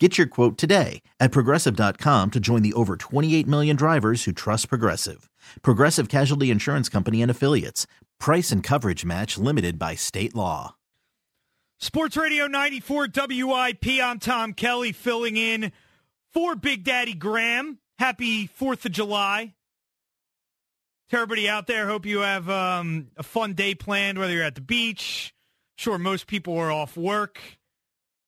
Get your quote today at progressive.com to join the over 28 million drivers who trust Progressive. Progressive Casualty Insurance Company and Affiliates. Price and coverage match limited by state law. Sports Radio 94 WIP. I'm Tom Kelly filling in for Big Daddy Graham. Happy 4th of July. To everybody out there, hope you have um, a fun day planned, whether you're at the beach. Sure, most people are off work.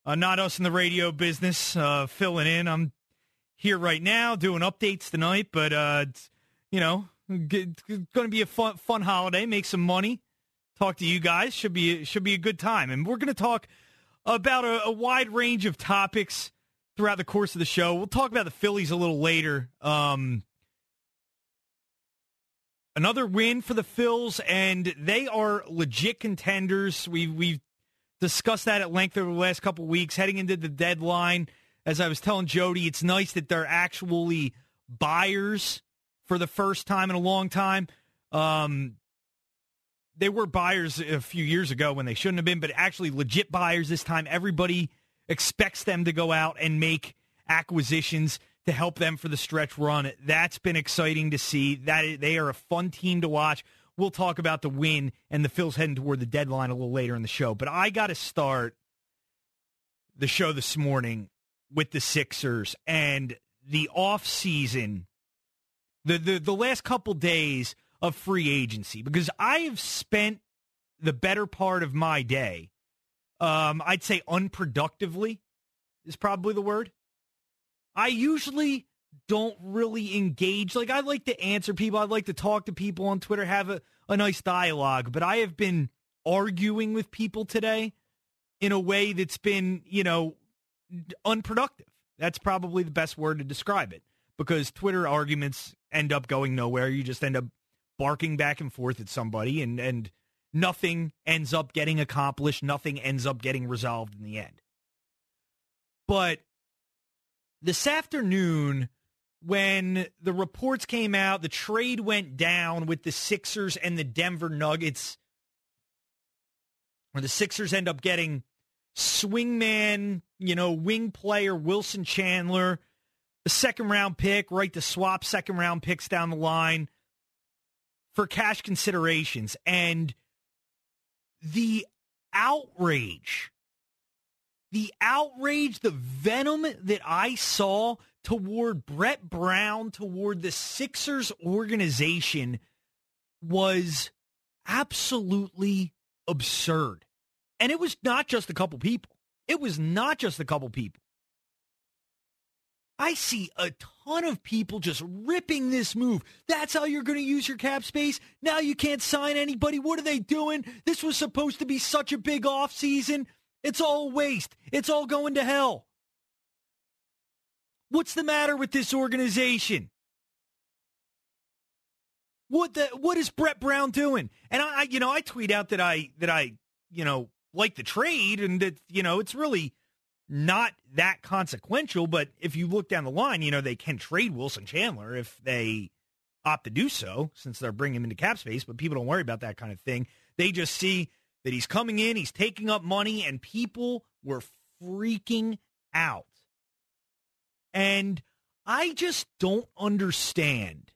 Uh, not us in the radio business, uh, filling in. I'm here right now doing updates tonight, but uh, you know, going to be a fun fun holiday. Make some money. Talk to you guys. Should be should be a good time, and we're going to talk about a, a, wide range of topics throughout the course of the show. We'll talk about the Phillies a little later. Um, another win for the Phils, and they are legit contenders. We we've discussed that at length over the last couple weeks, heading into the deadline. As I was telling Jody, it's nice that they're actually buyers for the first time in a long time. Um, they were buyers a few years ago when they shouldn't have been, but actually legit buyers this time. Everybody expects them to go out and make acquisitions to help them for the stretch run. That's been exciting to see. That they are a fun team to watch. We'll talk about the win and the Phils heading toward the deadline a little later in the show. But I got to start the show this morning with the Sixers and the off season, the, the, the last couple days of free agency, because I have spent the better part of my day, um, I'd say unproductively is probably the word. I usually don't really engage. Like I like to answer people. I like to talk to people on Twitter, have a, a nice dialogue. But I have been arguing with people today in a way that's been, you know, unproductive. That's probably the best word to describe it because Twitter arguments end up going nowhere. You just end up barking back and forth at somebody and, and nothing ends up getting accomplished. Nothing ends up getting resolved in the end. But this afternoon, when the reports came out, the trade went down with the Sixers and the Denver Nuggets, where the Sixers end up getting swingman, you know, wing player Wilson Chandler, the second round pick, right to swap second round picks down the line for cash considerations. And the outrage, the outrage, the venom that I saw toward Brett Brown, toward the Sixers organization was absolutely absurd. And it was not just a couple people. It was not just a couple people. I see a ton of people just ripping this move. That's how you're going to use your cap space. Now you can't sign anybody. What are they doing? This was supposed to be such a big offseason. It's all waste. It's all going to hell. What's the matter with this organization? What the what is Brett Brown doing? And I, I, you know, I tweet out that I that I, you know, like the trade and that, you know, it's really not that consequential, but if you look down the line, you know, they can trade Wilson Chandler if they opt to do so since they're bringing him into cap space, but people don't worry about that kind of thing. They just see that he's coming in, he's taking up money and people were freaking out. And I just don't understand.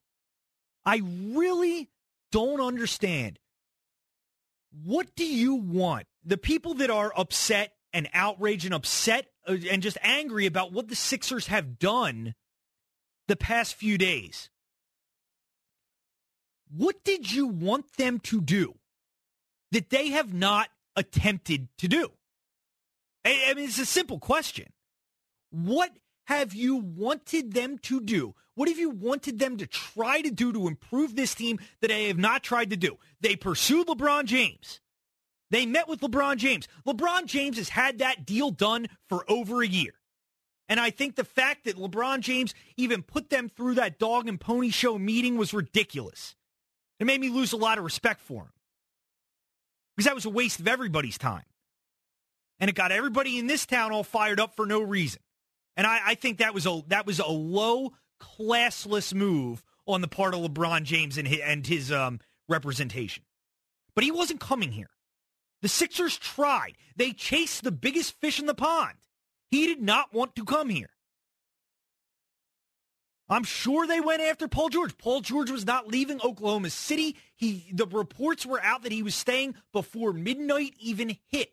I really don't understand. What do you want? The people that are upset and outraged and upset uh, and just angry about what the Sixers have done the past few days. What did you want them to do that they have not attempted to do? I mean, it's a simple question. What have you wanted them to do? What have you wanted them to try to do to improve this team that they have not tried to do? They pursued LeBron James. They met with LeBron James. LeBron James has had that deal done for over a year. And I think the fact that LeBron James even put them through that dog and pony show meeting was ridiculous. It made me lose a lot of respect for him because that was a waste of everybody's time. And it got everybody in this town all fired up for no reason. And I, I think that was a that was a low classless move on the part of LeBron James and his, and his um, representation. But he wasn't coming here. The Sixers tried. They chased the biggest fish in the pond. He did not want to come here. I'm sure they went after Paul George. Paul George was not leaving Oklahoma City. He the reports were out that he was staying before midnight even hit.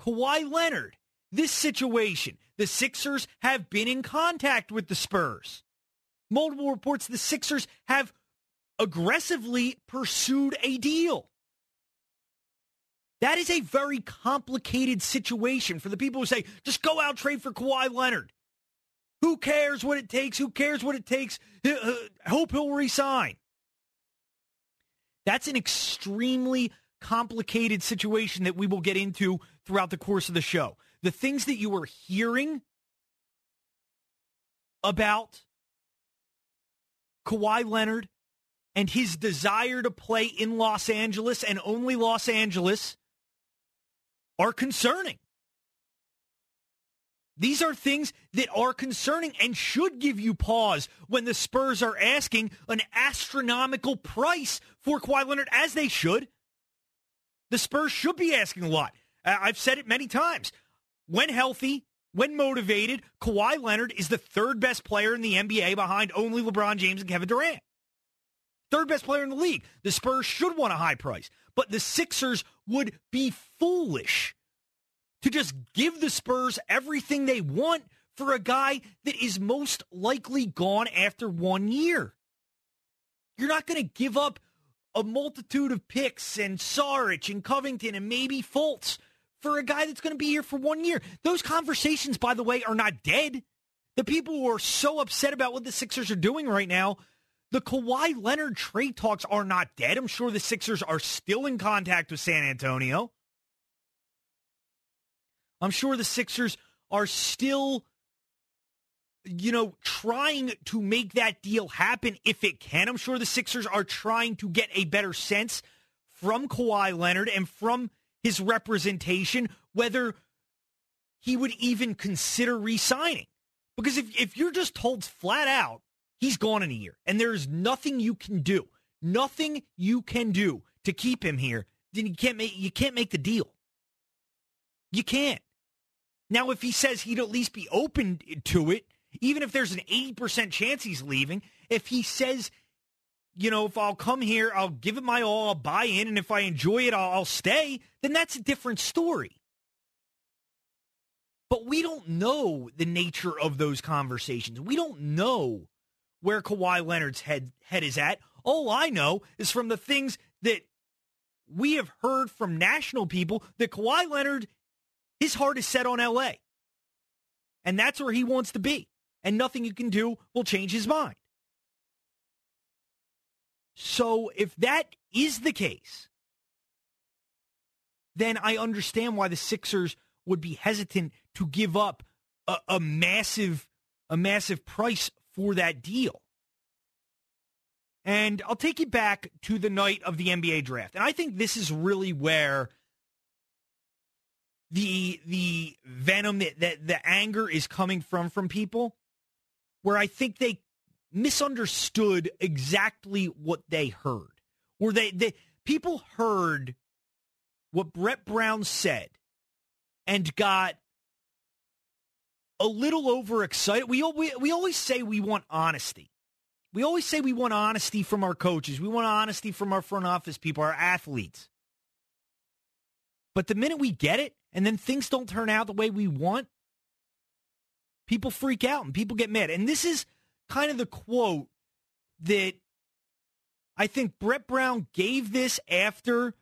Kawhi Leonard, this situation, the Sixers have been in contact with the Spurs. Multiple reports the Sixers have aggressively pursued a deal. That is a very complicated situation for the people who say, just go out trade for Kawhi Leonard. Who cares what it takes? Who cares what it takes? Uh, hope he'll resign. That's an extremely complicated situation that we will get into throughout the course of the show. The things that you are hearing about Kawhi Leonard and his desire to play in Los Angeles and only Los Angeles are concerning. These are things that are concerning and should give you pause when the Spurs are asking an astronomical price for Kawhi Leonard, as they should. The Spurs should be asking a lot. I've said it many times. When healthy, when motivated, Kawhi Leonard is the third best player in the NBA behind only LeBron James and Kevin Durant. Third best player in the league. The Spurs should want a high price, but the Sixers would be foolish to just give the Spurs everything they want for a guy that is most likely gone after one year. You're not going to give up a multitude of picks and Saric and Covington and maybe Fultz for a guy that's going to be here for one year. Those conversations, by the way, are not dead. The people who are so upset about what the Sixers are doing right now, the Kawhi Leonard trade talks are not dead. I'm sure the Sixers are still in contact with San Antonio. I'm sure the Sixers are still, you know, trying to make that deal happen if it can. I'm sure the Sixers are trying to get a better sense from Kawhi Leonard and from his representation whether he would even consider re signing. Because if, if you're just told flat out, he's gone in a year and there's nothing you can do, nothing you can do to keep him here, then you can't make you can't make the deal. You can't. Now, if he says he'd at least be open to it, even if there's an 80% chance he's leaving, if he says, you know, if I'll come here, I'll give it my all, I'll buy in, and if I enjoy it, I'll, I'll stay, then that's a different story. But we don't know the nature of those conversations. We don't know where Kawhi Leonard's head, head is at. All I know is from the things that we have heard from national people that Kawhi Leonard his heart is set on LA. And that's where he wants to be. And nothing you can do will change his mind. So if that is the case, then I understand why the Sixers would be hesitant to give up a, a massive a massive price for that deal. And I'll take you back to the night of the NBA draft. And I think this is really where the the venom that, that the anger is coming from from people where I think they misunderstood exactly what they heard. Where they, they people heard what Brett Brown said and got a little overexcited. We, we we always say we want honesty. We always say we want honesty from our coaches. We want honesty from our front office people, our athletes. But the minute we get it, and then things don't turn out the way we want, people freak out and people get mad. And this is kind of the quote that I think Brett Brown gave this after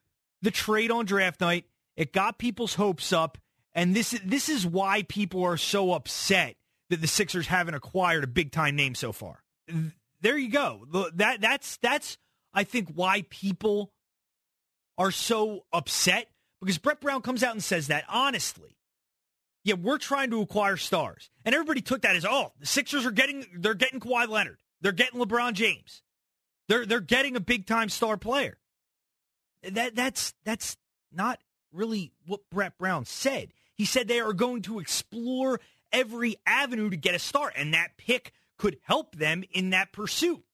the trade on draft night. It got people's hopes up, and this this is why people are so upset that the Sixers haven't acquired a big time name so far. There you go. That that's that's I think why people are so upset because Brett Brown comes out and says that honestly. Yeah, we're trying to acquire stars. And everybody took that as, oh, the Sixers are getting they're getting Kawhi Leonard. They're getting LeBron James. They're they're getting a big time star player. That that's that's not really what Brett Brown said. He said they are going to explore every avenue to get a start, and that pick could help them in that pursuit.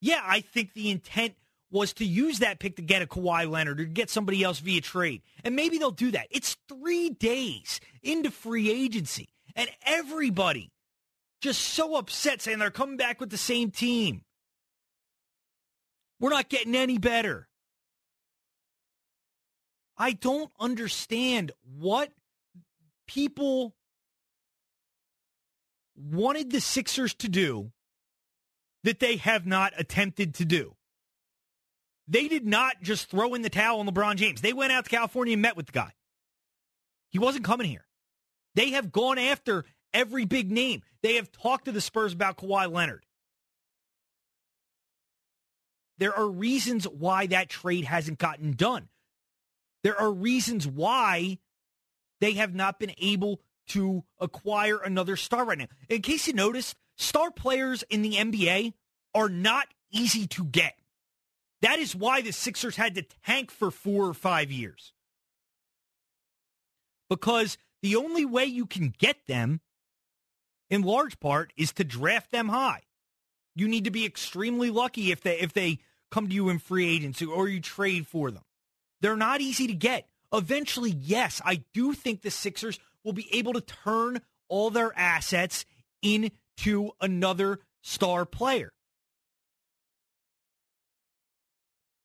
Yeah, I think the intent was to use that pick to get a Kawhi Leonard or get somebody else via trade. And maybe they'll do that. It's three days into free agency, and everybody just so upset saying they're coming back with the same team. We're not getting any better. I don't understand what people wanted the Sixers to do that they have not attempted to do. They did not just throw in the towel on LeBron James. They went out to California and met with the guy. He wasn't coming here. They have gone after every big name. They have talked to the Spurs about Kawhi Leonard. There are reasons why that trade hasn't gotten done. There are reasons why they have not been able to acquire another star right now. In case you noticed, star players in the NBA are not easy to get. That is why the Sixers had to tank for four or five years. Because the only way you can get them, in large part, is to draft them high. You need to be extremely lucky if they if they come to you in free agency or you trade for them. They're not easy to get. Eventually, yes, I do think the Sixers will be able to turn all their assets into another star player.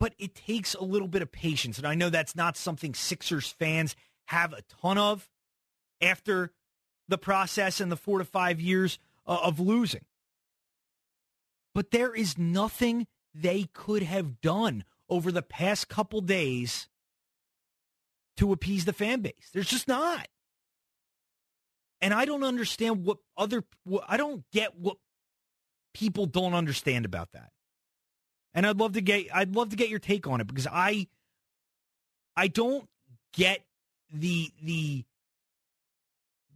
But it takes a little bit of patience. And I know that's not something Sixers fans have a ton of after the process and the four to five years uh, of losing. But there is nothing they could have done over the past couple days to appease the fan base. There's just not. And I don't understand what other, I don't get what people don't understand about that. And I'd love to get, I'd love to get your take on it because I, I don't get the, the,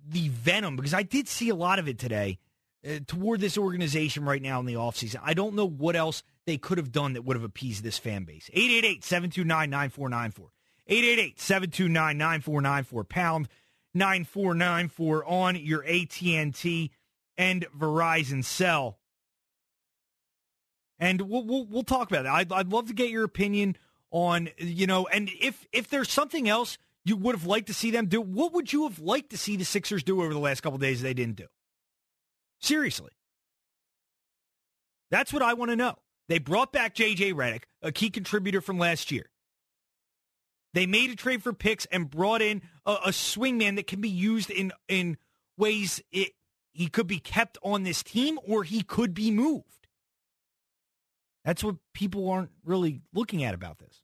the venom because I did see a lot of it today uh, toward this organization right now in the offseason. I don't know what else they could have done that would have appeased this fan base. 888 729 9494. 888 729 9494. Pound 9494 on your AT&T and Verizon cell. And we'll, we'll, we'll talk about that. I'd, I'd love to get your opinion on, you know, and if, if there's something else you would have liked to see them do, what would you have liked to see the Sixers do over the last couple days they didn't do? Seriously. That's what I want to know. They brought back J.J. Redick, a key contributor from last year. They made a trade for picks and brought in a, a swingman that can be used in in ways it, he could be kept on this team or he could be moved. That's what people aren't really looking at about this.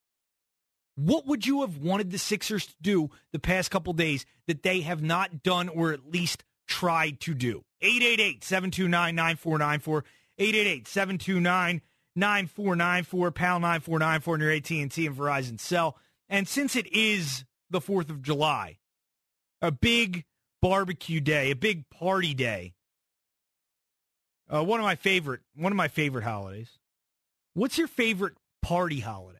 What would you have wanted the Sixers to do the past couple days that they have not done or at least tried to do? 888 729 9494. 888 729 9494, pound 9494 on your AT&T and Verizon cell. And since it is the 4th of July, a big barbecue day, a big party day, uh, one of my favorite, one of my favorite holidays. What's your favorite party holiday?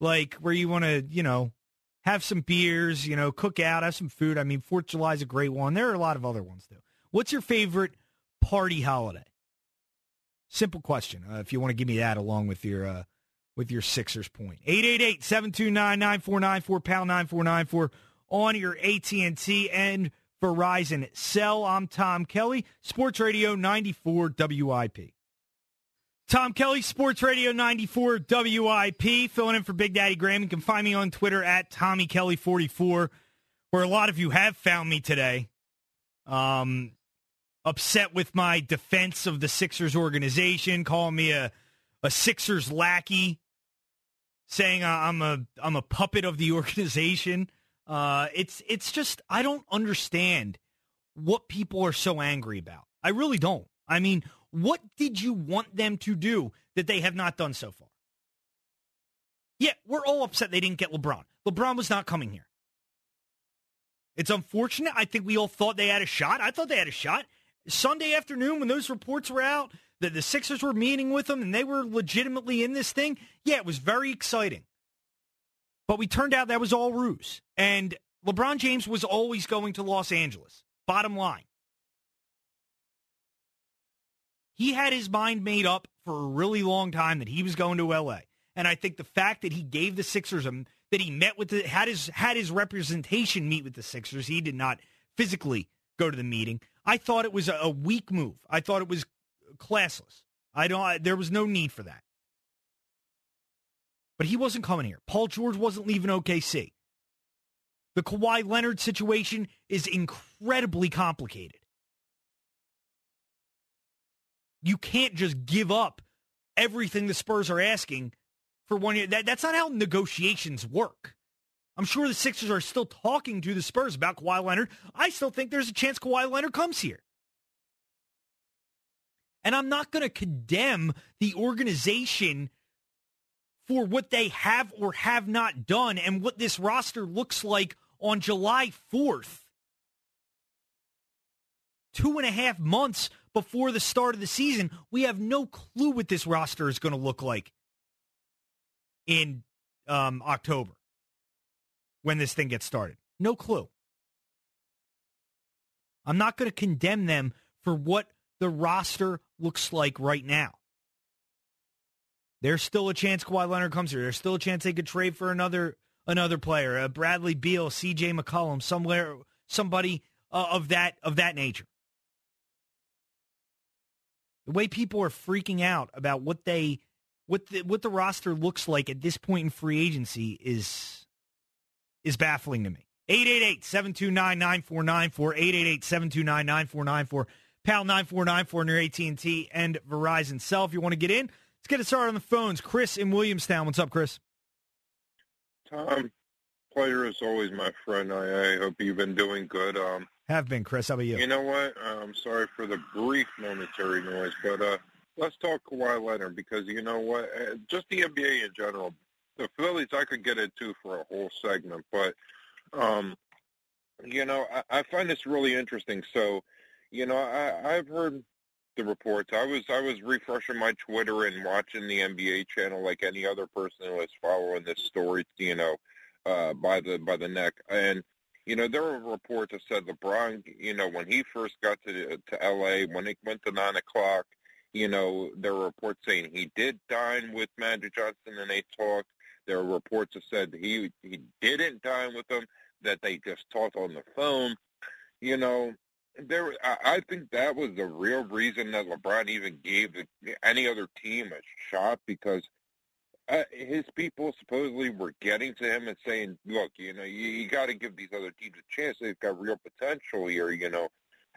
Like where you want to, you know, have some beers, you know, cook out, have some food. I mean, Fourth of July is a great one. There are a lot of other ones too. What's your favorite party holiday? Simple question. Uh, if you want to give me that along with your uh, with your Sixers point. 888-729-9494 pound 9494 on your AT&T and Verizon cell. I'm Tom Kelly, Sports Radio 94 WIP. Tom Kelly, Sports Radio 94 WIP, filling in for Big Daddy Graham. You can find me on Twitter at Tommy Kelly44, where a lot of you have found me today. Um, upset with my defense of the Sixers organization, calling me a, a Sixers lackey, saying I'm a I'm a puppet of the organization. Uh, it's it's just I don't understand what people are so angry about. I really don't. I mean, what did you want them to do that they have not done so far? Yeah, we're all upset they didn't get LeBron. LeBron was not coming here. It's unfortunate. I think we all thought they had a shot. I thought they had a shot. Sunday afternoon when those reports were out that the Sixers were meeting with them and they were legitimately in this thing, yeah, it was very exciting. But we turned out that was all ruse. And LeBron James was always going to Los Angeles. Bottom line. He had his mind made up for a really long time that he was going to LA. And I think the fact that he gave the Sixers a, that he met with the had his had his representation meet with the Sixers, he did not physically go to the meeting. I thought it was a, weak move. I thought it was classless. I don't. I, there was no need for that. But he wasn't coming here. Paul George wasn't leaving OKC. The Kawhi Leonard situation is incredibly complicated. You can't just give up everything the Spurs are asking for one year. That, that's not how negotiations work. I'm sure the Sixers are still talking to the Spurs about Kawhi Leonard. I still think there's a chance Kawhi Leonard comes here. And I'm not going to condemn the organization for what they have or have not done and what this roster looks like on July 4th. Two and a half months before the start of the season, we have no clue what this roster is going to look like in um, October when this thing gets started. No clue. I'm not going to condemn them for what the roster looks like right now. There's still a chance Kawhi Leonard comes here. There's still a chance they could trade for another another player, uh, Bradley Beal, C.J. McCollum, somewhere, somebody uh, of that of that nature. The way people are freaking out about what they what the what the roster looks like at this point in free agency is is baffling to me. 888-729-9494, 888-729-9494, pound 9494 near AT&T and Verizon cell. If you want to get in, let's get it started on the phones. Chris in Williamstown. What's up, Chris? Tom, pleasure is always my friend. I, I hope you've been doing good. Um, Have been, Chris. How about you? You know what? I'm sorry for the brief momentary noise, but uh, let's talk Kawhi Leonard because you know what? Uh, just the NBA in general. The Phillies, I could get into for a whole segment, but um, you know, I, I find this really interesting. So, you know, I, I've heard the reports. I was I was refreshing my Twitter and watching the NBA channel like any other person who was following this story, you know, uh, by the by the neck. And you know, there were reports that said LeBron, you know, when he first got to to LA, when it went to nine o'clock, you know, there were reports saying he did dine with Magic Johnson and they talked. There were reports that said he he didn't dine with them, that they just talked on the phone. You know, there, I think that was the real reason that LeBron even gave any other team a shot because uh, his people supposedly were getting to him and saying, "Look, you know, you, you got to give these other teams a chance. They've got real potential here, you know."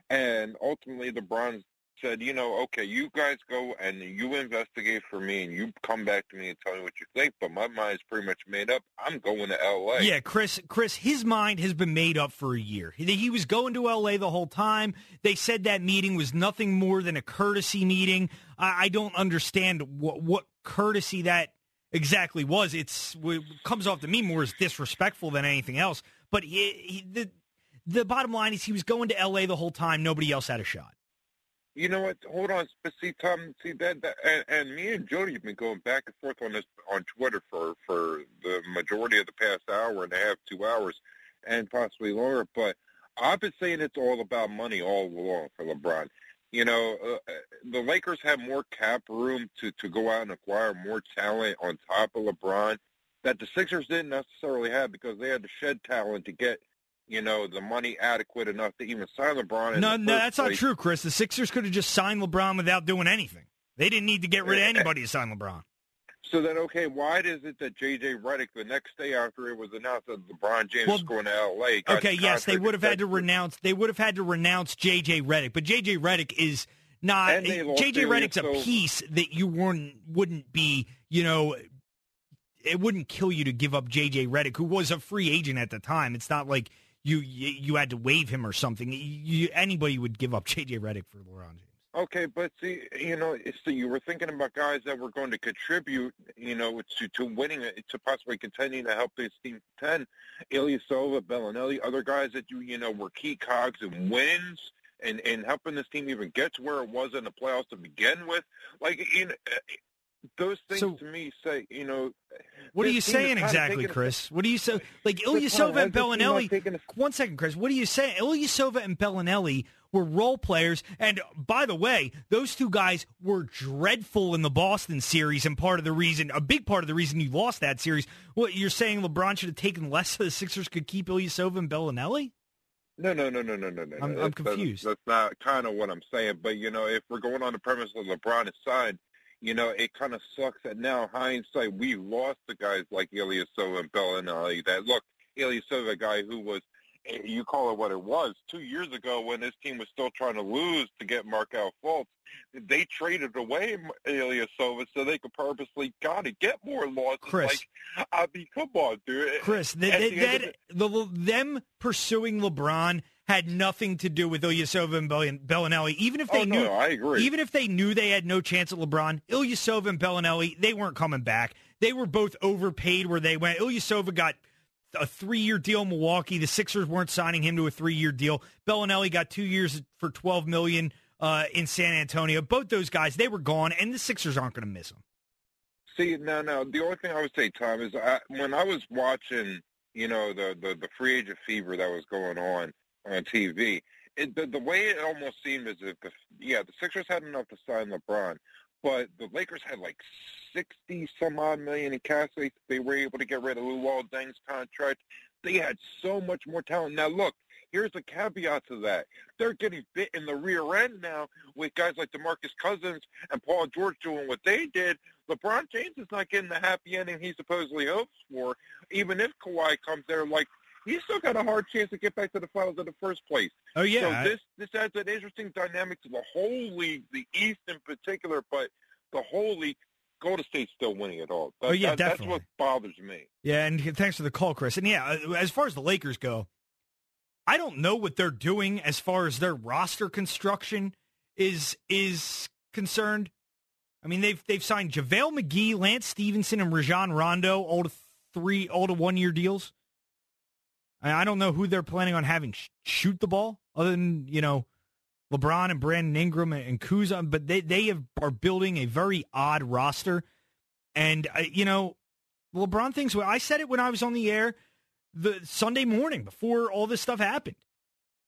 And ultimately, LeBron said, you know, okay, you guys go and you investigate for me and you come back to me and tell me what you think, but my mind's pretty much made up. I'm going to L.A. Yeah, Chris, Chris, his mind has been made up for a year. He, he was going to L.A. the whole time. They said that meeting was nothing more than a courtesy meeting. I, I don't understand what, what courtesy that exactly was. It's it comes off to me more as disrespectful than anything else. But he, he, the the bottom line is he was going to L.A. the whole time. Nobody else had a shot. You know what? Hold on. But see, Tom, see that, that and, and me and Jody have been going back and forth on this on Twitter for for the majority of the past hour and a half, two hours, and possibly longer. But I've been saying it's all about money all along for LeBron. You know, uh, the Lakers have more cap room to to go out and acquire more talent on top of LeBron that the Sixers didn't necessarily have because they had to shed talent to get you know, the money adequate enough to even sign LeBron. no, no, that's place. not true, Chris. The Sixers could have just signed LeBron without doing anything. They didn't need to get rid of anybody to sign LeBron. So then, okay, why is it that J.J. Redick, the next day after it was announced that LeBron James well, was going to L.A., okay, yes, they would have had to renounce. They would have had to renounce J.J. Redick, but J.J. Redick is not. J.J. Redick's a piece that you weren't wouldn't be. You know, it wouldn't kill you to give up J.J. Redick, who was a free agent at the time. It's not like you you had to waive him or something. You, anybody would give up J.J. Redick for LeBron James. Okay, but see, you know, so you were thinking about guys that were going to contribute, you know, to to winning, to possibly contending to help this team contend. Ilyasova, Belinelli, other guys that you, you know, were key cogs and wins and and helping this team even get to where it was in the playoffs to begin with. Like you know, those things So- to me say, you know, What are you saying exactly, taking a- Chris? What do you say? Like Chris, Ilyasova and is this team not Belinelli. One second, Chris. What are you saying? Ilyasova and Belinelli were role players, and by the way, those two guys were dreadful in the Boston series, and part of the reason, a big part of the reason you lost that series. What you're saying? LeBron should have taken less so the Sixers could keep Ilyasova and Belinelli. No, no, no, no, no, no, no. I'm-. I'm That's- that's- confused. That's, not kind of what I'm saying. But you know, if we're going on the premise of LeBron's side, you know, it kind of sucks that now hindsight we lost the guys like Ilyasova and Belinelli. That look, Ilyasova, a guy who was, Eh, you call it what it was, two years ago when this team was still trying to lose to get Markelle Fultz. They traded away Ilyasova so they could purposely kind of get more losses. Chris. Like, I mean, come on, dude. Eh, Chris, th- At th- the that, the, them pursuing LeBron had nothing to do with Ilyasova and Belinelli. Even if they oh, knew, no, I agree. even if they knew they had no chance at LeBron, Ilyasova and Belinelli, they weren't coming back. They were both overpaid where they went. Ilyasova got a three-year deal in Milwaukee. The Sixers weren't signing him to a three-year deal. Belinelli got two years for twelve million uh, in San Antonio. Both those guys, they were gone, and the Sixers aren't going to miss them. See, no, no. The only thing I would say, Tom, is I, when I was watching, you know, the, the the free agent fever that was going on on TV, it, the the way it almost seemed as if the yeah the Sixers had enough to sign LeBron, but the Lakers had like sixty some odd million in cash. They they were able to get rid of Luol Deng's contract. They had so much more talent. Now look, here's the caveat to that: they're getting bit in the rear end now with guys like DeMarcus Cousins and Paul George doing what they did. LeBron James is not getting the happy ending he supposedly hopes for. Even if Kawhi comes there, like he's still got a hard chance to get back to the finals in the first place. Oh yeah, So this this adds an interesting dynamic to the whole league, the East in particular, but the whole league. Golden State's still winning it all. That, Oh, yeah, that- That's what bothers me. Yeah, and thanks for the call, Chris. And yeah, uh, as far as the Lakers go, I don't know what they're doing as far as their roster construction is is concerned. I mean, they've they've signed JaVale McGee, Lance Stephenson, and Rajon Rondo, all to three, all to one year deals. I don't know who they're planning on having sh- shoot the ball, other than you know LeBron and Brandon Ingram and, Kuzma, but they they have, are building a very odd roster, and uh, you know LeBron things. Well. I said it when I was on the air the Sunday morning before all this stuff happened.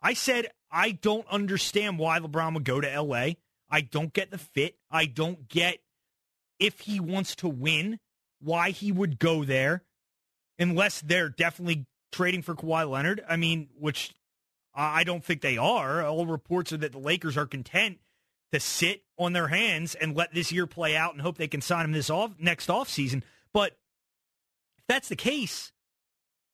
I said I don't understand why LeBron would go to LA. I don't get the fit. I don't get if he wants to win, why he would go there, unless they're definitely trading for Kawhi Leonard. I mean, which I don't think they are. All reports are that the Lakers are content to sit on their hands and let this year play out and hope they can sign him this off next offseason. But if that's the case,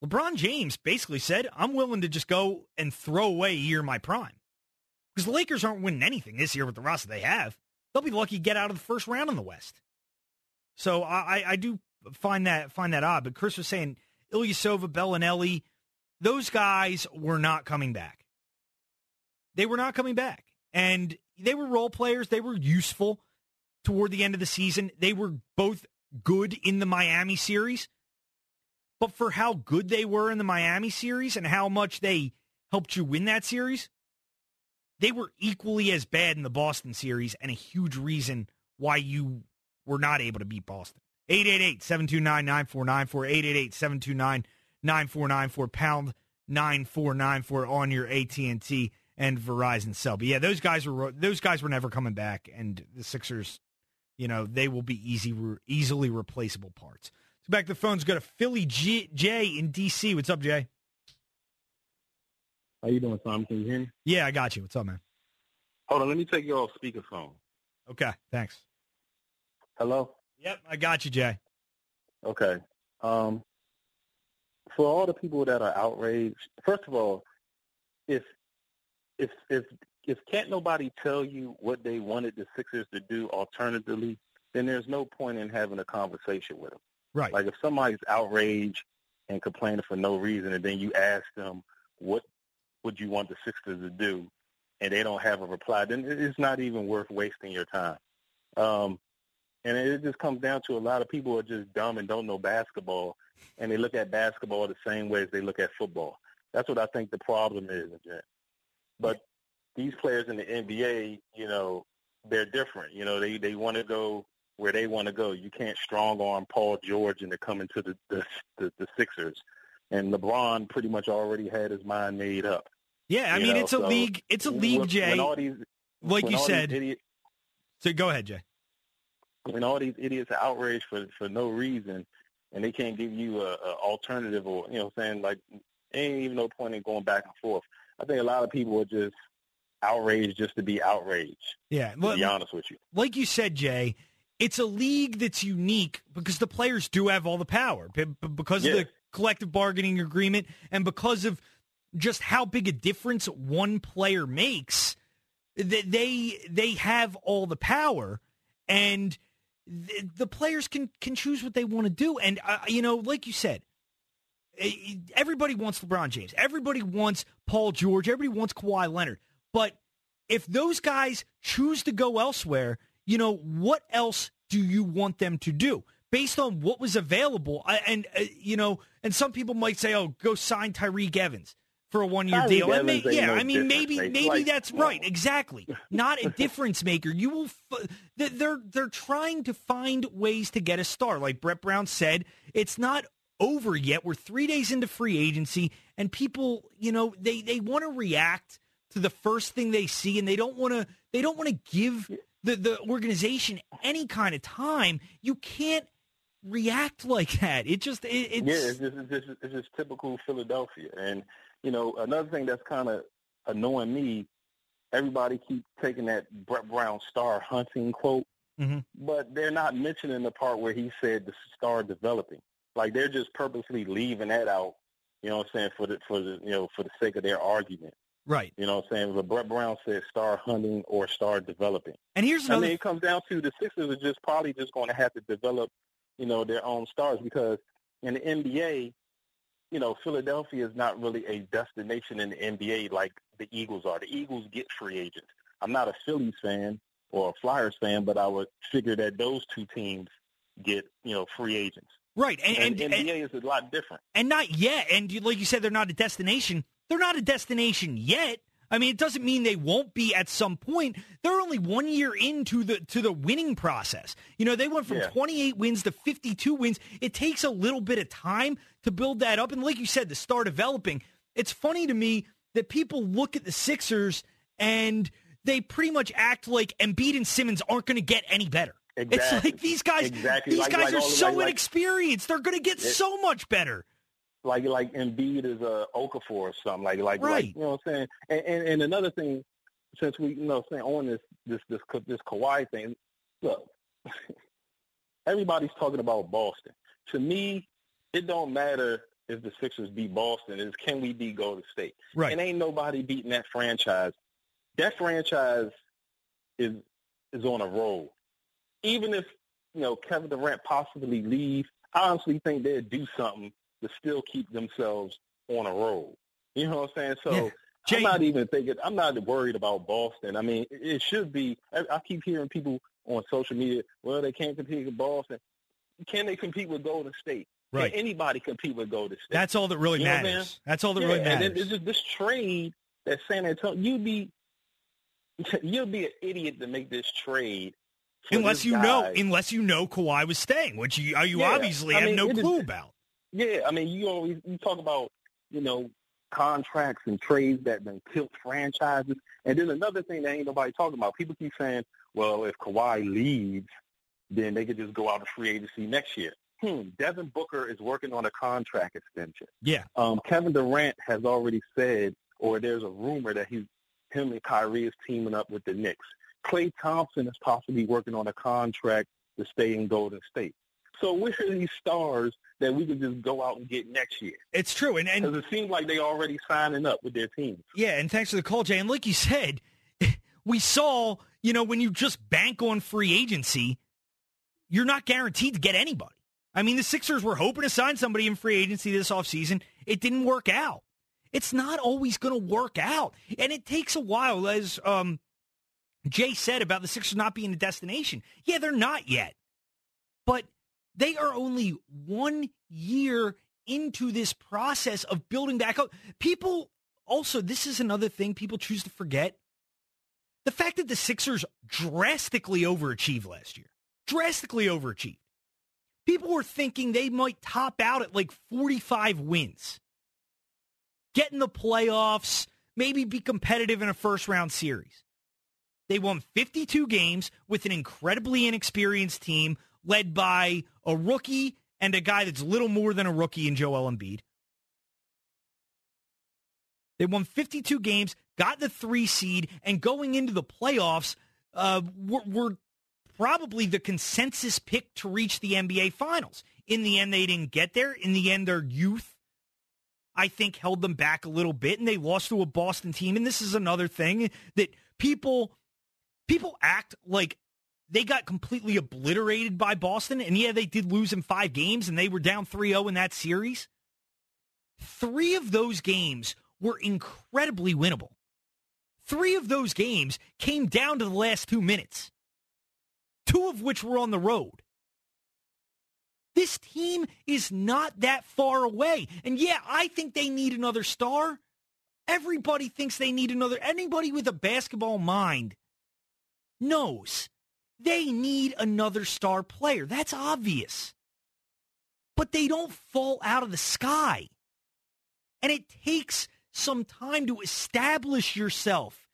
LeBron James basically said, I'm willing to just go and throw away a year my prime. Because the Lakers aren't winning anything this year with the roster they have. They'll be lucky to get out of the first round in the West. So I- I do find that find that odd. But Chris was saying Ilyasova, Belinelli, those guys were not coming back. They were not coming back. And they were role players. They were useful toward the end of the season. They were both good in the Miami series. But for how good they were in the Miami series and how much they helped you win that series, they were equally as bad in the Boston series and a huge reason why you were not able to beat Boston. 888-729-9494, 888-729-9494, pound 9494 on your AT&T and Verizon cell. But yeah, those guys were those guys were never coming back and the Sixers, you know, they will be easy easily replaceable parts. So back to the phones go to Philly G- J in DC. What's up, Jay? How you doing, Tom? Can you hear me? Yeah, I got you. What's up, man? Hold on, let me take you off speakerphone. Okay, thanks. Hello? Yep, I got you, Jay. Okay. Um, for all the people that are outraged, first of all, if if if if can't nobody tell you what they wanted the Sixers to do alternatively, then there's no point in having a conversation with them. Right. Like if somebody's outraged and complaining for no reason, and then you ask them what would you want the Sixers to do, and they don't have a reply, then it's not even worth wasting your time. Um, and it just comes down to a lot of people are just dumb and don't know basketball, and they look at basketball the same way as they look at football. That's what I think the problem is. Jen. But these players in the NBA, you know, they're different. You know, they they want to go where they want to go. You can't strong arm Paul George into coming to the the, the the Sixers. And LeBron pretty much already had his mind made up. Yeah, I mean know, it's a so league. It's a league, when, Jay. When all these, like you said. so go ahead, Jay. When all these idiots are outraged for for no reason, and they can't give you a, a alternative, or you know, saying like, ain't even no point in going back and forth. I think a lot of people are just outraged just to be outraged. Yeah, To be honest with you. like you said, Jay, it's a league that's unique because the players do have all the power because of the collective bargaining agreement and because of just how big a difference one player makes. th- They they have all the power, and th- the players can can choose what they want to do. And uh, you know, like you said, everybody wants LeBron James. Everybody wants Paul George. Everybody wants Kawhi Leonard. But if those guys choose to go elsewhere, you know, what else do you want them to do? Based on what was available, and uh, you know, and some people might say, "Oh, go sign Tyreke Evans for a one-year deal." And may- yeah, I mean, maybe, maybe Like, that's no. right. Exactly, not a difference maker. You will. F- they- they're they're trying to find ways to get a star. Like Brett Brown said, it's not over yet. We're three days into free agency, and people, you know, they they want to react to the first thing they see, and they don't want to they don't want to give the the organization any kind of time. You can't react like that. It just it, it's yeah, it's just, it's just it's just typical Philadelphia. And you know, another thing that's kind of annoying me, everybody keeps taking that Brett Brown star hunting quote, Mhm. but they're not mentioning the part where he said the star developing. Like they're just purposely leaving that out. You know what I'm saying for the for the you know for the sake of their argument. right. You know what I'm saying? But Brett Brown said star hunting or star developing. And here's another. I mean, it comes down to the Sixers are just probably just going to have to develop, you know, their own stars because in the NBA, you know, Philadelphia is not really a destination in the NBA like the Eagles are. The Eagles get free agents. I'm not a Phillies fan or a Flyers fan, but I would figure that those two teams get, you know, free agents. right, and And, and, and, NBA is a lot different. and not yet. And you, like you said, they're not a destination. They're not a destination yet. I mean, it doesn't mean they won't be at some point. They're only one year into the to the winning process. You know, they went from Yeah. 28 wins to 52 wins. It takes a little bit of time to build that up, and like you said, to start developing. It's funny to me that people look at the Sixers and they pretty much act like Embiid and Simmons aren't going to get any better. Exactly. It's like these guys, Exactly. these Like- guys like are the- so like- like- inexperienced. They're going to get It- so much better. Like like Embiid is a Okafor or something like like, Right. like you know what I'm saying. And, and and another thing, since we you know saying on this this this this Kawhi thing, look, everybody's talking about Boston. To me, it don't matter if the Sixers beat Boston. It's can we beat Golden State? Right. And ain't nobody beating that franchise. That franchise is is on a roll. Even if you know Kevin Durant possibly leave, I honestly think they'd do something to still keep themselves on a roll. You know what I'm saying? So Yeah. Jay- I'm not even thinking. I'm not worried about Boston. I mean, it should be. I, I keep hearing people on social media. Well, they can't compete with Boston. Can they compete with Golden State? Right. Can anybody compete with Golden State? That's all that really You know matters. That's all that yeah, really and matters. then it's just this trade that San Antonio. You'd be you'd be an idiot to make this trade. unless you know, guy. unless you know Kawhi was staying, which you, you Yeah, obviously I have no it is- clue about. Yeah, I mean, you always you talk about you know contracts and trades that then tilt franchises, and then another thing that ain't nobody talking about. People keep saying, well, if Kawhi leaves, then they could just go out of free agency next year. Hmm. Devin Booker is working on a contract extension. Yeah, Um, Kevin Durant has already said, or there's a rumor that he's him and Kyrie is teaming up with the Knicks. Klay Thompson is possibly working on a contract to stay in Golden State. So where are these stars that we can just go out and get next year? it's true. And, and Because it seems like they're already signing up with their teams. yeah, and thanks for the call, Jay. And like you said, we saw, you know, when you just bank on free agency, you're not guaranteed to get anybody. I mean, the Sixers were hoping to sign somebody in free agency this offseason. It didn't work out. It's not always going to work out. And it takes a while, as um, Jay said about the Sixers not being a destination. Yeah, they're not yet. But they are only one year into this process of building back up. People also, this is another thing people choose to forget. The fact that the Sixers drastically overachieved last year, drastically overachieved. People were thinking they might top out at like 45 wins, get in the playoffs, maybe be competitive in a first round series. They won 52 games with an incredibly inexperienced team led by a rookie and a guy that's little more than a rookie in Joel Embiid. They won 52 games, got the three seed, and going into the playoffs, uh, were, were probably the consensus pick to reach the NBA Finals. In the end, they didn't get there. In the end, their youth, I think, held them back a little bit, and they lost to a Boston team. And this is another thing that people people act like they got completely obliterated by Boston. And yeah, they did lose in five games, and they were down 3-0 in that series. Three of those games were incredibly winnable. Three of those games came down to the last two minutes, two of which were on the road. This team is not that far away. And yeah, I think they need another star. Everybody thinks they need another. Anybody with a basketball mind knows they need another star player. That's obvious. But they don't fall out of the sky. And it takes some time to establish yourself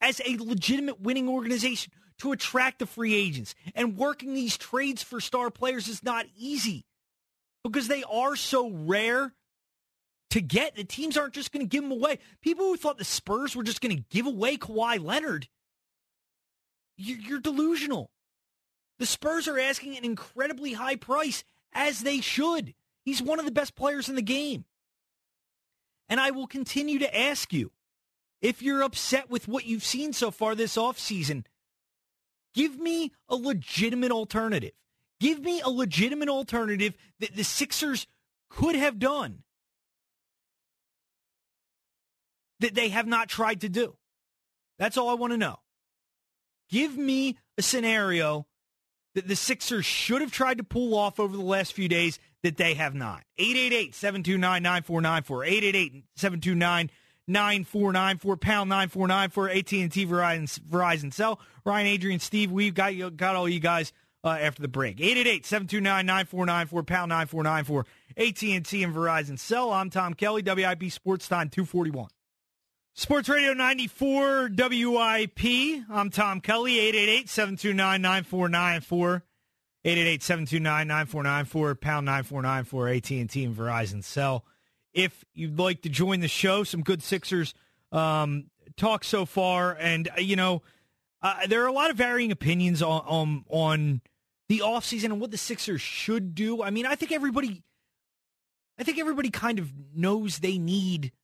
as a legitimate winning organization to attract the free agents. And working these trades for star players is not easy because they are so rare to get. The teams aren't just going to give them away. People who thought the Spurs were just going to give away Kawhi Leonard, you're delusional. The Spurs are asking an incredibly high price, as they should. He's one of the best players in the game. And I will continue to ask you if you're upset with what you've seen so far this offseason, give me a legitimate alternative. Give me a legitimate alternative that the Sixers could have done that they have not tried to do. That's all I want to know. Give me a scenario that the Sixers should have tried to pull off over the last few days that they have not. 888-729-9494. 888-729-9494. Pound 9494. AT&T Verizon, Verizon Cell. Ryan, Adrian, Steve, we've got you, got all you guys uh, after the break. 888-729-9494. Pound 9494. AT&T and Verizon Cell. I'm Tom Kelly. WIP Sports Time 241. Sports Radio 94 WIP. I'm Tom Kelly, 888-729-9494. 888-729-9494, pound 9494, AT&T and Verizon Cell. If you'd like to join the show, some good Sixers um, talk so far. And, uh, you know, uh, there are a lot of varying opinions on, on, on the offseason and what the Sixers should do. I mean, I think everybody, I think everybody kind of knows they need –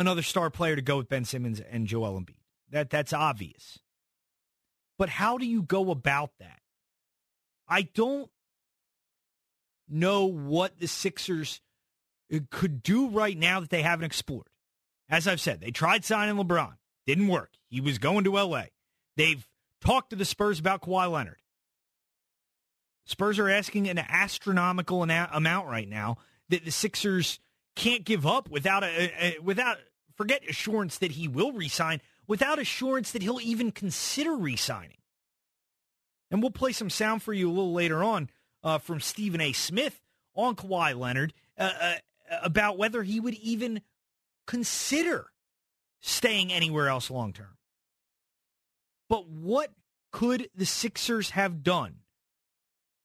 another star player to go with Ben Simmons and Joel Embiid. That that's obvious. But how do you go about that? I don't know what the Sixers uh, could do right now that they haven't explored. As I've said, they tried signing LeBron. Didn't work. He was going to LA. They've talked to the Spurs about Kawhi Leonard. Spurs are asking an astronomical amount right now that the Sixers can't give up without a, a without forget assurance that he will resign, without assurance that he'll even consider resigning. And we'll play some sound for you a little later on uh, from Stephen A. Smith on Kawhi Leonard uh, uh, about whether he would even consider staying anywhere else long term. But what could the Sixers have done?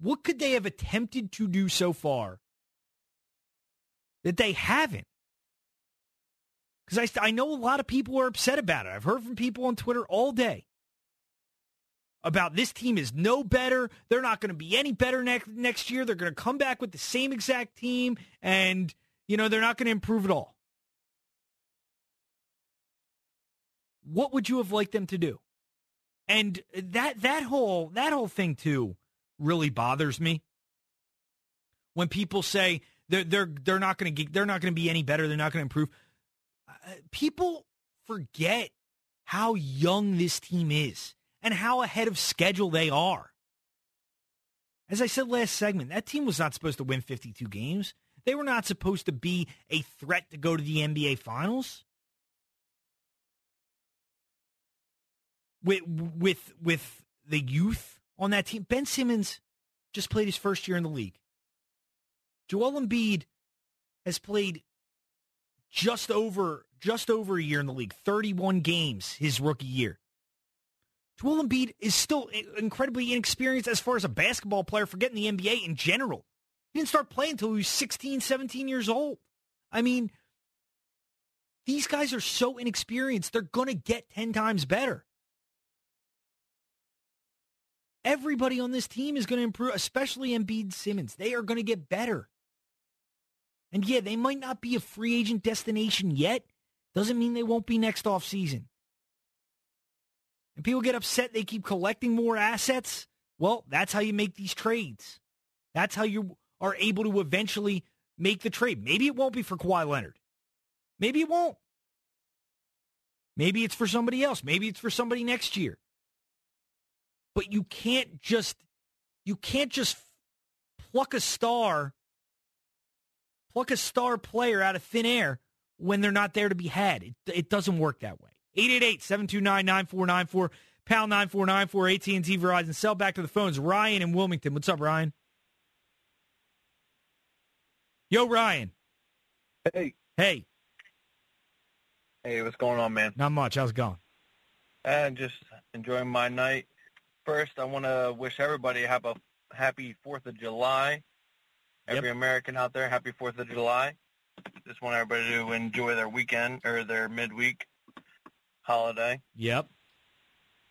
What could they have attempted to do so far that they haven't. Because I, I know a lot of people are upset about it. I've heard from people on Twitter all day about this team is no better. They're not going to be any better next next year. They're going to come back with the same exact team, and you know they're not going to improve at all. What would you have liked them to do? And that that whole that whole thing too really bothers me. When people say they're they're they're not going to they're not going to be any better. They're not going to improve. People forget how young this team is and how ahead of schedule they are. As I said last segment, that team was not supposed to win 52 games. They were not supposed to be a threat to go to the NBA Finals. with with with the youth on that team. Ben Simmons just played his first year in the league. Joel Embiid has played just over just over a year in the league, 31 games his rookie year. Joel Embiid is still incredibly inexperienced as far as a basketball player, forgetting the NBA in general. He didn't start playing until he was 16, 17 years old. I mean, these guys are so inexperienced, they're going to get 10 times better. Everybody on this team is going to improve, especially Embiid Simmons. They are going to get better. And yeah, they might not be a free agent destination yet. Doesn't mean they won't be next off season. And people get upset they keep collecting more assets. Well, that's how you make these trades. That's how you are able to eventually make the trade. Maybe it won't be for Kawhi Leonard. Maybe it won't. Maybe it's for somebody else. Maybe it's for somebody next year. But you can't just you can't just pluck a star pluck a star player out of thin air when they're not there to be had. It, it doesn't work that way. 888-729-9494 pound 9494 AT&T Verizon. Sell back to the phones. Ryan in Wilmington. What's up, Ryan? Yo, Ryan. Hey. Hey. Hey, what's going on, man? Not much. How's it going? And just enjoying my night. First, I want to wish everybody have a happy 4th of July. Every Yep. American out there, happy 4th of July. Just want everybody to enjoy their weekend or their midweek holiday. Yep.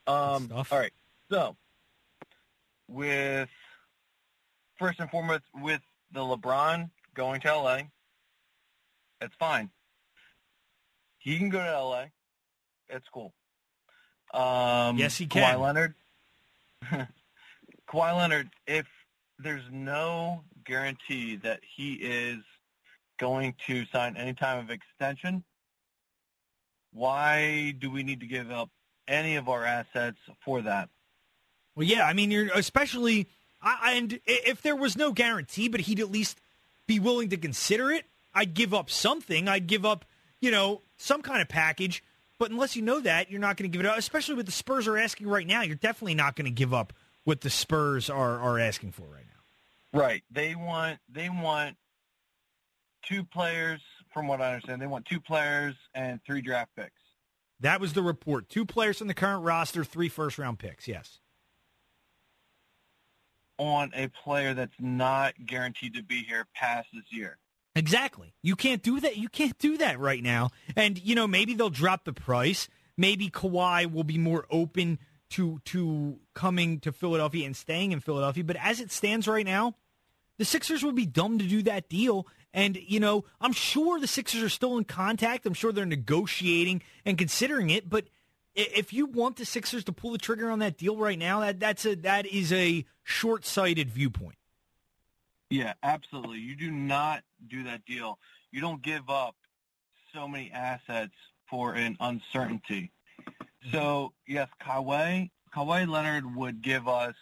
Um, all right. So, with first and foremost, with the LeBron going to LA, it's fine. He can go to LA. It's cool. Um, Yes, he can. Kawhi. Leonard. Kawhi Leonard. If there's no guarantee that he is going to sign any time of extension, why do we need to give up any of our assets for that? Well, yeah, I mean, you're especially, I, and if there was no guarantee, but he'd at least be willing to consider it, I'd give up something. I'd give up, you know, some kind of package. But unless you know that, you're not going to give it up. Especially what the Spurs are asking right now, you're definitely not going to give up what the Spurs are are asking for right now. Right. They want they want two players, from what I understand. They want two players and three draft picks. That was the report. Two players from the current roster, three first round picks. Yes. on a player that's not guaranteed to be here past this year. Exactly. You can't do that. You can't do that right now. And you know, maybe they'll drop the price. Maybe Kawhi will be more open to to coming to Philadelphia and staying in Philadelphia. But as it stands right now, the Sixers would be dumb to do that deal. And you know, I'm sure the Sixers are still in contact. I'm sure they're negotiating and considering it. But if you want the Sixers to pull the trigger on that deal right now, that that's a that is a short sighted viewpoint. Yeah, absolutely. You do not do that deal. You don't give up so many assets for an uncertainty. So yes, Kawhi, Kawhi Leonard would give us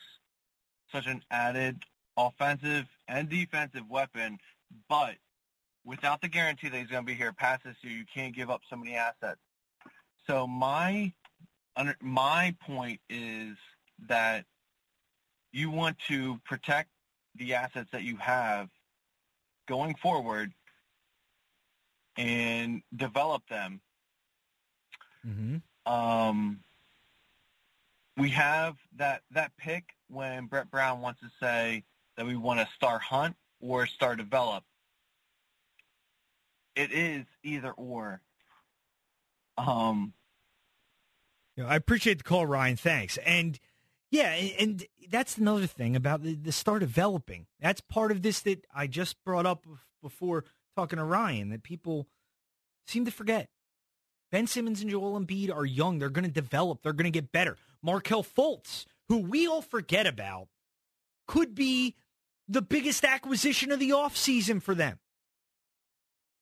such an added offensive and defensive weapon, but without the guarantee that he's going to be here past this year, you can't give up so many assets. So my my point is that you want to protect the assets that you have going forward and develop them. Mm-hmm. Um, we have that that pick when Brett Brown wants to say that we want to star hunt or star develop. It is either or. Um, You know, I appreciate the call, Ryan. Thanks. And yeah, and, and that's another thing about the, the start developing. That's part of this that I just brought up before talking to Ryan that people seem to forget. Ben Simmons and Joel Embiid are young. They're going to develop. They're going to get better. Markelle Fultz, who we all forget about, could be the biggest acquisition of the offseason for them.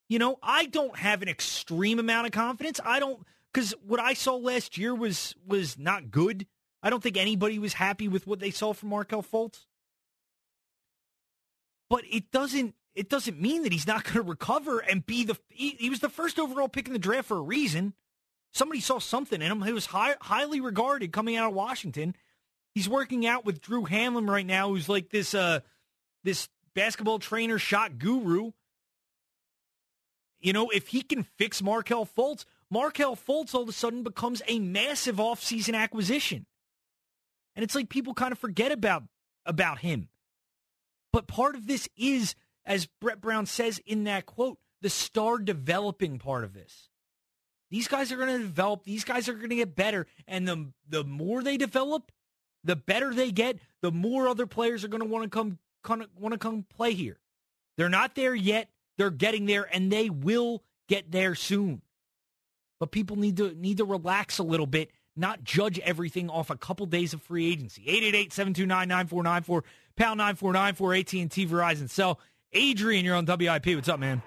You know, I don't have an extreme amount of confidence. I don't because what I saw last year was was not good. I don't think anybody was happy with what they saw from Markelle Fultz. But it doesn't it doesn't mean that he's not going to recover and be the he, he was the first overall pick in the draft for a reason. Somebody saw something in him. He was high, highly regarded coming out of Washington. He's working out with Drew Hanlen right now, who's like this uh, this basketball trainer, shot guru. You know, if he can fix Markelle Fultz, Markelle Fultz all of a sudden becomes a massive offseason acquisition. And it's like people kind of forget about about him. But part of this is, as Brett Brown says in that quote, the star developing part of this. These guys are going to develop. These guys are going to get better, and the the more they develop, the better they get. The more other players are going to want to come, want to come play here. They're not there yet. They're getting there, and they will get there soon. But people need to need to relax a little bit, not judge everything off a couple days of free agency. 888-729-9494, pound 9494, AT&T, Verizon. So, Adrian, you're on WIP. What's up, man?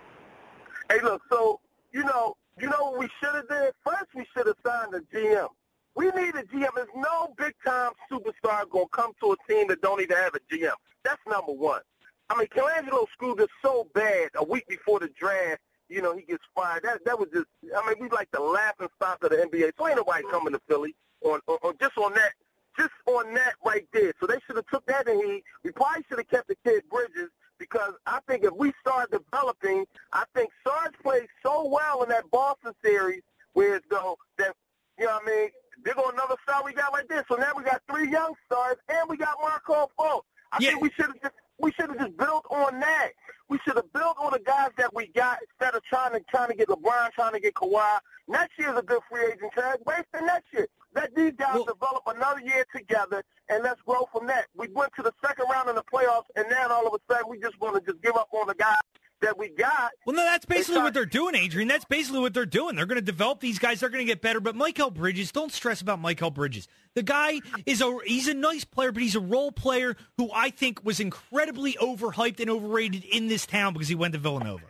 Hey, look, so, you know, you know what we should have did? First, we should have signed a GM. We need a GM. There's no big-time superstar going to come to a team that don't even have a GM. That's number one. I mean, Colangelo screwed us so bad a week before the draft, you know, he gets fired. That that was just, I mean, we like the laughing stock of the NBA. So ain't nobody coming to Philly on, on, on just on that, just on that right there. So they should have took that in heat. We probably should have kept the kid Bridges because I think if we start developing, I think Sarge played so well in that Boston series, whereas though that you know what I mean, they're going another star we got right there. So now we got three young stars and we got Markelle Fultz. I Yeah. think we should have just we should have just built on that. We should have built on the guys that we got instead of trying to trying to get LeBron, trying to get Kawhi. Next year's a good free agent tag. Wait the next year. Let these guys Well- develop another year together, and let's grow from that. We went to the second round in the playoffs, and now all of a sudden we just want to just give up on the guys that we got. Well, no, that's basically what they're doing, Adrian. That's basically what they're doing. They're going to develop these guys. They're going to get better. But Mikal Bridges, don't stress about Mikal Bridges. The guy is a he's a nice player, but he's a role player who I think was incredibly overhyped and overrated in this town because he went to Villanova.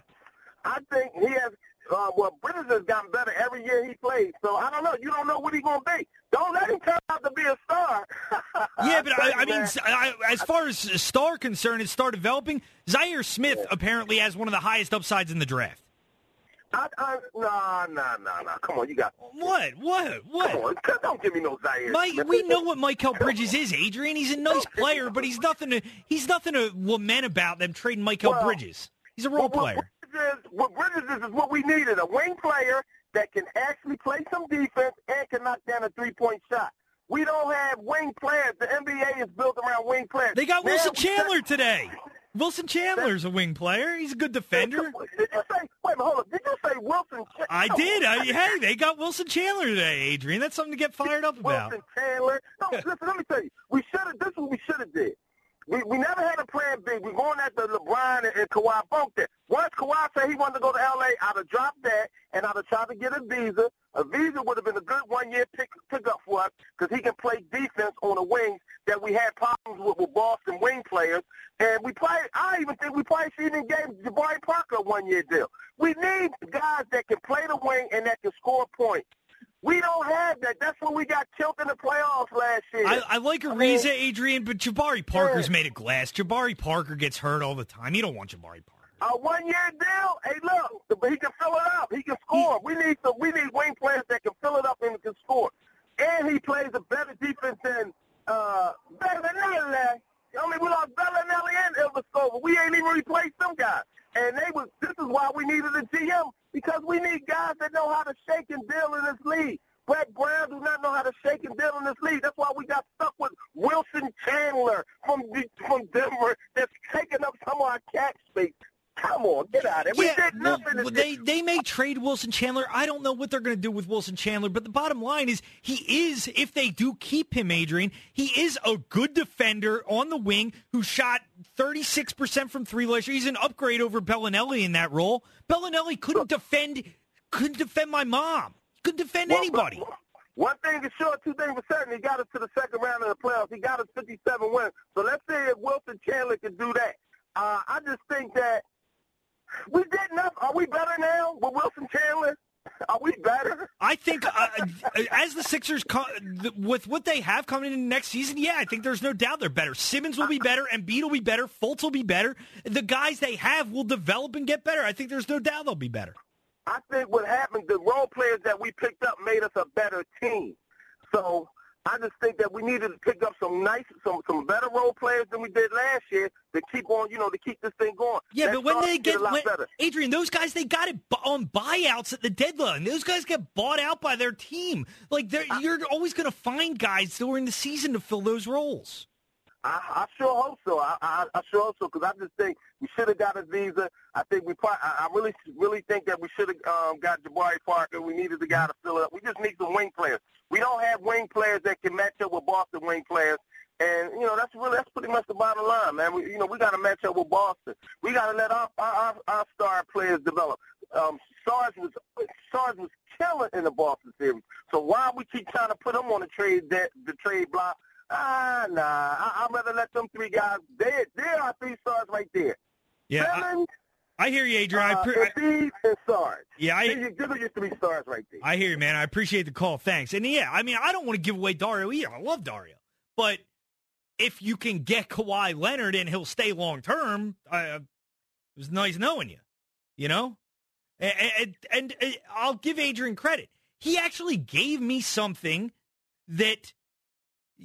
I think he has. Uh, well, Bridges has gotten better every year he plays. So I don't know. You don't know what he's going to be. Don't let him turn out to be a star. Yeah, but I, I mean, I- as far as star concern and star developing, Zhaire Smith apparently has one of the highest upsides in the draft. I, I, nah, nah, nah, nah. Come on, you got. What? What? Come What? on, don't give me no Zhaire. Mike, we know what Mikal Bridges is, Adrian. He's a nice player, but he's nothing to he's nothing to lament about them trading Mikal Well, Bridges. He's a role what player. Bridges is, what Bridges is, is what we needed, a wing player that can actually play some defense and can knock down a three-point shot. We don't have wing players. The NBA is built around wing players. They got Wilson Chandler today. Wilson Chandler's a wing player. He's a good defender. Did you say, wait hold up. Did you say Wilson Chandler? I did. I, hey, they got Wilson Chandler today, Adrian. That's something to get fired up about. Wilson Chandler. No, listen, let me tell you. We should have. This is what we should have did. We we never had a plan B. We going after LeBron and, and Kawhi bumped it. Once Kawhi said he wanted to go to LA, I'd have dropped that and I'd have tried to get Ariza. A visa would have been a good one year pick pickup for us because he can play defense on the wings that we had problems with with Boston wing players. And we probably, I even think we probably should even gave Jabari Parker a one year deal. We need guys that can play the wing and that can score points. We don't have that. That's when we got killed in the playoffs last year. I, I like I mean- Ariza, Adrian, but Jabari Parker's Yeah. made of glass. Jabari Parker gets hurt all the time. You don't want Jabari Parker. A one year deal. Hey, look, but he can fill it up. He can score. We need some. We need wing players that can fill it up and can score. And he plays a better defense than uh, Belinelli. I mean, we lost Belinelli and Ilyasova. We ain't even replaced them guys. And they was. This is why we needed a GM because we need guys that know how to shake and deal in this league. Brett Brown do not know how to shake and deal in this league. That's why we got stuck with Wilson Chandler from from Denver that's taking up some of our cap space. Come on, get out of here. We did nothing. well, to they they may trade Wilson Chandler. I don't know what they're going to do with Wilson Chandler, but the bottom line is he is, if they do keep him, Adrian, he is a good defender on the wing who shot 36% from three last year. He's an upgrade over Belinelli in that role. Belinelli couldn't defend couldn't defend my mom. Couldn't defend Well, anybody. but- One thing is sure, two things for certain. He got us to the second round of the playoffs. He got us 57 wins. So let's see if Wilson Chandler can do that. Uh, I just think that we did enough. Are we better now with Wilson Chandler? Are we better? I think uh, as the Sixers, co- th- with what they have coming in next season, yeah, I think there's no doubt they're better. Simmons will be better, and Embiid will be better, Fultz will be better. The guys they have will develop and get better. I think there's no doubt they'll be better. I think what happened, the role players that we picked up made us a better team. So I just think that we needed to pick up some nice, some some better role players than we did last year to keep on, you know, to keep this thing going. Yeah, that but when they get, get a lot when, better. Adrian, those guys they got it on buyouts at the deadline. Those guys get bought out by their team. Like they're, you're always going to find guys during the season to fill those roles. I, I sure hope so. I, I, I sure hope so because I just think we should have got Ariza. I think we. Probably, I, I really, really think that we should have um, got Jabari Parker. We needed the guy to fill it up. We just need some wing players. We don't have wing players that can match up with Boston wing players. And you know that's really that's pretty much the bottom line, man. We, you know we got to match up with Boston. We got to let our, our our star players develop. Um, Sarge was Sarge was killing in the Boston series. So why we keep trying to put him on the trade that the trade block? Ah, nah. I, I'd rather let them three guys. They they are three stars right there. Yeah, I, Simmons, I hear you, Adrian. I, uh, pre- I, Embiid, and Sarge. yeah, I, These are your three stars right there. I hear you, man. I appreciate the call. Thanks. And yeah, I mean, I don't want to give away Dario either. I love Dario, but if you can get Kawhi Leonard and he'll stay long term, uh, it was nice knowing you. You know, and, and, and uh, I'll give Adrian credit. He actually gave me something that,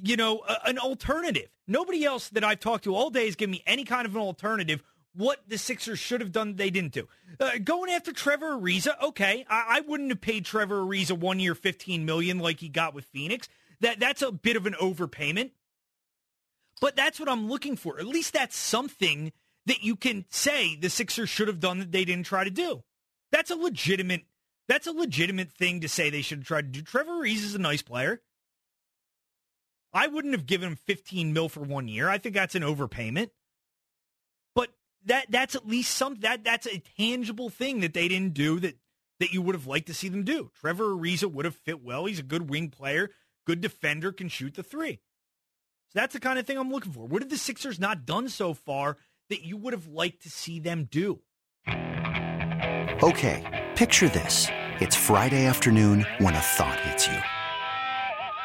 you know, a, an alternative. Nobody else that I've talked to all day has given me any kind of an alternative. What the Sixers should have done, they didn't do. Uh, going after Trevor Ariza, okay, I, I wouldn't have paid Trevor Ariza one year, fifteen million like he got with Phoenix. That that's a bit of an overpayment. But that's what I'm looking for. At least that's something that you can say the Sixers should have done that they didn't try to do. That's a legitimate. That's a legitimate thing to say they should have tried to do. Trevor Ariza is a nice player. I wouldn't have given him 15 mil for one year. I think that's an overpayment. But that that's at least some that that's a tangible thing that they didn't do that that you would have liked to see them do. Trevor Ariza would have fit well. He's a good wing player, good defender, can shoot the three. So that's the kind of thing I'm looking for. What have the Sixers not done so far that you would have liked to see them do? Okay, picture this. It's Friday afternoon when a thought hits you.